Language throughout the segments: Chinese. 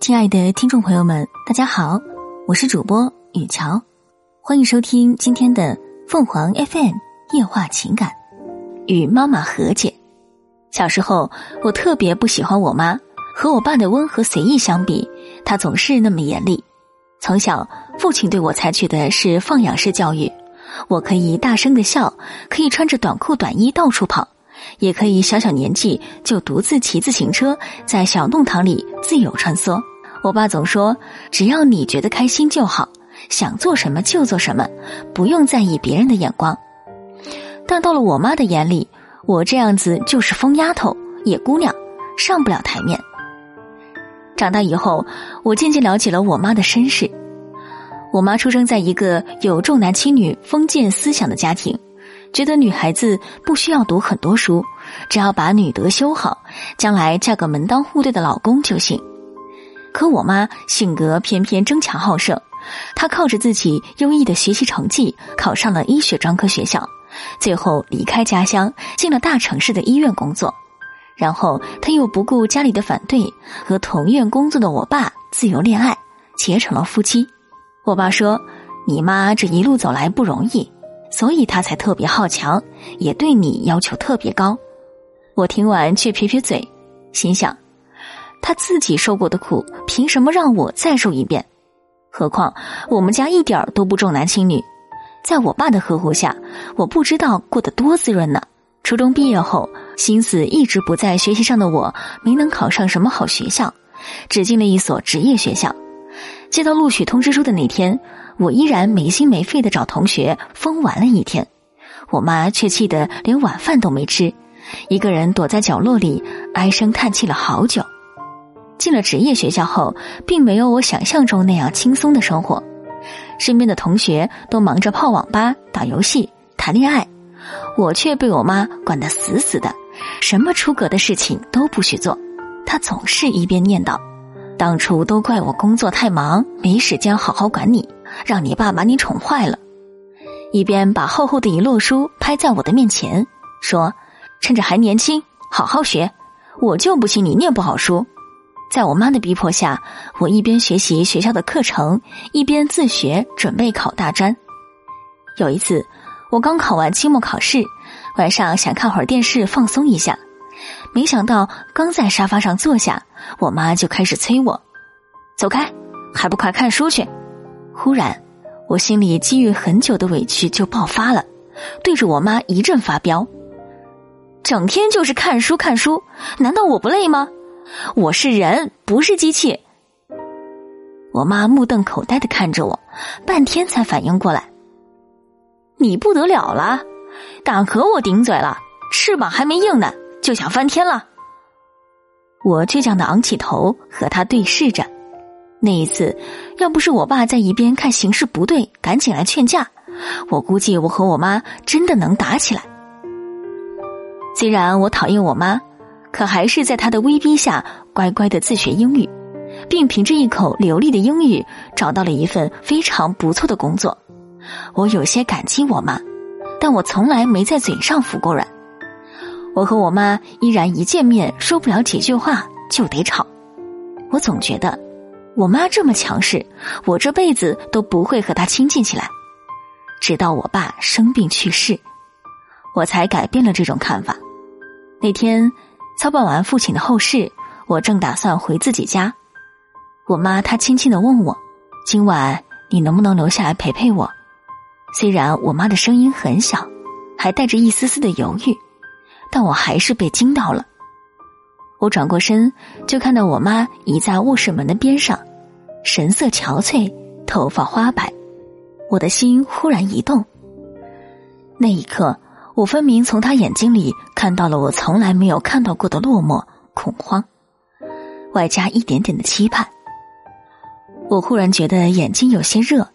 亲爱的听众朋友们，大家好，我是主播雨乔，欢迎收听今天的凤凰 FM 夜话情感与妈妈和解。小时候，我特别不喜欢我妈，和我爸的温和随意相比，他总是那么严厉。从小，父亲对我采取的是放养式教育，我可以大声的笑，可以穿着短裤短衣到处跑。也可以小小年纪就独自骑自行车在小弄堂里自由穿梭。我爸总说：“只要你觉得开心就好，想做什么就做什么，不用在意别人的眼光。”但到了我妈的眼里，我这样子就是疯丫头、野姑娘，上不了台面。长大以后，我渐渐了解了我妈的身世。我妈出生在一个有重男轻女封建思想的家庭。觉得女孩子不需要读很多书，只要把女德修好，将来嫁个门当户对的老公就行。可我妈性格偏偏争强好胜，她靠着自己优异的学习成绩考上了医学专科学校，最后离开家乡进了大城市的医院工作。然后她又不顾家里的反对，和同院工作的我爸自由恋爱，结成了夫妻。我爸说：“你妈这一路走来不容易。”所以他才特别好强，也对你要求特别高。我听完却撇撇嘴，心想：他自己受过的苦，凭什么让我再受一遍？何况我们家一点都不重男轻女，在我爸的呵护下，我不知道过得多滋润呢。初中毕业后，心思一直不在学习上的我，没能考上什么好学校，只进了一所职业学校。接到录取通知书的那天。我依然没心没肺的找同学疯玩了一天，我妈却气得连晚饭都没吃，一个人躲在角落里唉声叹气了好久。进了职业学校后，并没有我想象中那样轻松的生活，身边的同学都忙着泡网吧、打游戏、谈恋爱，我却被我妈管得死死的，什么出格的事情都不许做。她总是一边念叨：“当初都怪我工作太忙，没时间好好管你。”让你爸把你宠坏了，一边把厚厚的一摞书拍在我的面前，说：“趁着还年轻，好好学。我就不信你念不好书。”在我妈的逼迫下，我一边学习学校的课程，一边自学准备考大专。有一次，我刚考完期末考试，晚上想看会儿电视放松一下，没想到刚在沙发上坐下，我妈就开始催我：“走开，还不快看书去！”忽然，我心里积郁很久的委屈就爆发了，对着我妈一阵发飙。整天就是看书看书，难道我不累吗？我是人，不是机器。我妈目瞪口呆的看着我，半天才反应过来。你不得了了，敢和我顶嘴了？翅膀还没硬呢，就想翻天了？我倔强的昂起头，和他对视着。那一次，要不是我爸在一边看形势不对，赶紧来劝架，我估计我和我妈真的能打起来。虽然我讨厌我妈，可还是在她的威逼下乖乖的自学英语，并凭着一口流利的英语找到了一份非常不错的工作。我有些感激我妈，但我从来没在嘴上服过软。我和我妈依然一见面说不了几句话就得吵，我总觉得。我妈这么强势，我这辈子都不会和她亲近起来。直到我爸生病去世，我才改变了这种看法。那天操办完父亲的后事，我正打算回自己家，我妈她轻轻的问我：“今晚你能不能留下来陪陪我？”虽然我妈的声音很小，还带着一丝丝的犹豫，但我还是被惊到了。我转过身，就看到我妈倚在卧室门的边上，神色憔悴，头发花白。我的心忽然一动。那一刻，我分明从她眼睛里看到了我从来没有看到过的落寞、恐慌，外加一点点的期盼。我忽然觉得眼睛有些热，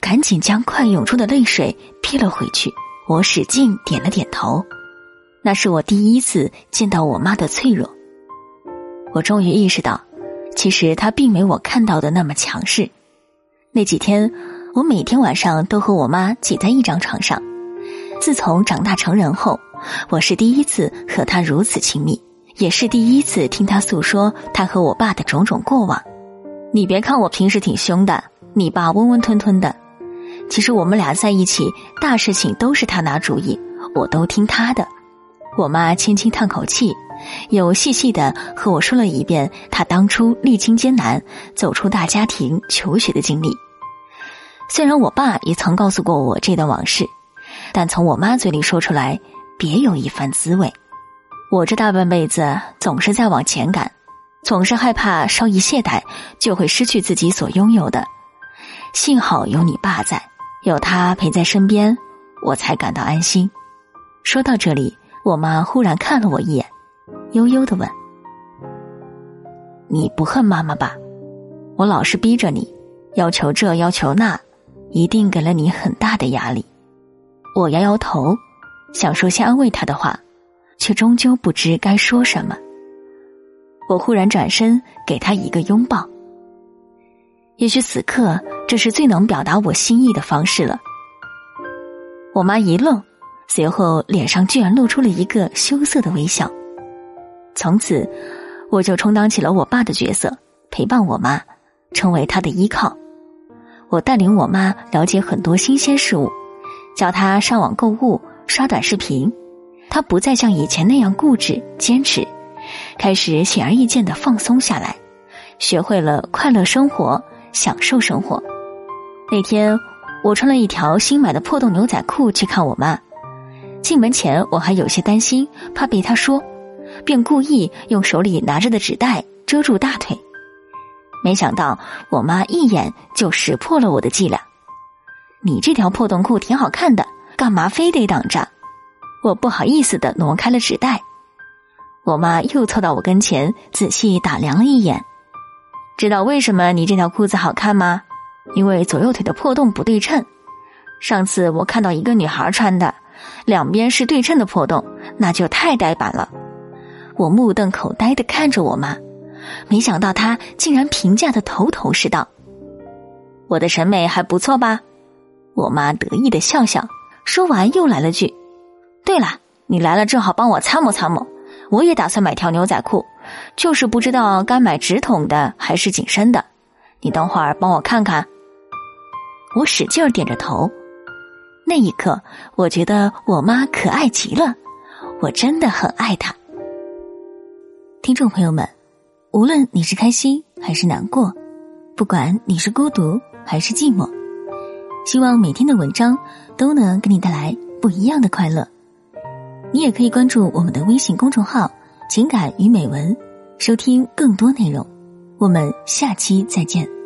赶紧将快涌出的泪水撇了回去。我使劲点了点头，那是我第一次见到我妈的脆弱。我终于意识到，其实他并没我看到的那么强势。那几天，我每天晚上都和我妈挤在一张床上。自从长大成人后，我是第一次和她如此亲密，也是第一次听他诉说他和我爸的种种过往。你别看我平时挺凶的，你爸温温吞吞的，其实我们俩在一起，大事情都是他拿主意，我都听他的。我妈轻轻叹口气，又细细的和我说了一遍她当初历经艰难走出大家庭求学的经历。虽然我爸也曾告诉过我这段往事，但从我妈嘴里说出来，别有一番滋味。我这大半辈子总是在往前赶，总是害怕稍一懈怠就会失去自己所拥有的。幸好有你爸在，有他陪在身边，我才感到安心。说到这里。我妈忽然看了我一眼，悠悠的问：“你不恨妈妈吧？我老是逼着你，要求这要求那，一定给了你很大的压力。”我摇摇头，想说些安慰她的话，却终究不知该说什么。我忽然转身给她一个拥抱。也许此刻这是最能表达我心意的方式了。我妈一愣。随后，脸上居然露出了一个羞涩的微笑。从此，我就充当起了我爸的角色，陪伴我妈，成为她的依靠。我带领我妈了解很多新鲜事物，教她上网购物、刷短视频。她不再像以前那样固执坚持，开始显而易见的放松下来，学会了快乐生活，享受生活。那天，我穿了一条新买的破洞牛仔裤去看我妈。进门前，我还有些担心，怕被他说，便故意用手里拿着的纸袋遮住大腿。没想到，我妈一眼就识破了我的伎俩。你这条破洞裤挺好看的，干嘛非得挡着？我不好意思的挪开了纸袋。我妈又凑到我跟前，仔细打量了一眼。知道为什么你这条裤子好看吗？因为左右腿的破洞不对称。上次我看到一个女孩穿的。两边是对称的破洞，那就太呆板了。我目瞪口呆的看着我妈，没想到她竟然评价的头头是道。我的审美还不错吧？我妈得意的笑笑，说完又来了句：“对了，你来了正好帮我参谋参谋，我也打算买条牛仔裤，就是不知道该买直筒的还是紧身的。你等会儿帮我看看。”我使劲点着头。那一刻，我觉得我妈可爱极了，我真的很爱她。听众朋友们，无论你是开心还是难过，不管你是孤独还是寂寞，希望每天的文章都能给你带来不一样的快乐。你也可以关注我们的微信公众号“情感与美文”，收听更多内容。我们下期再见。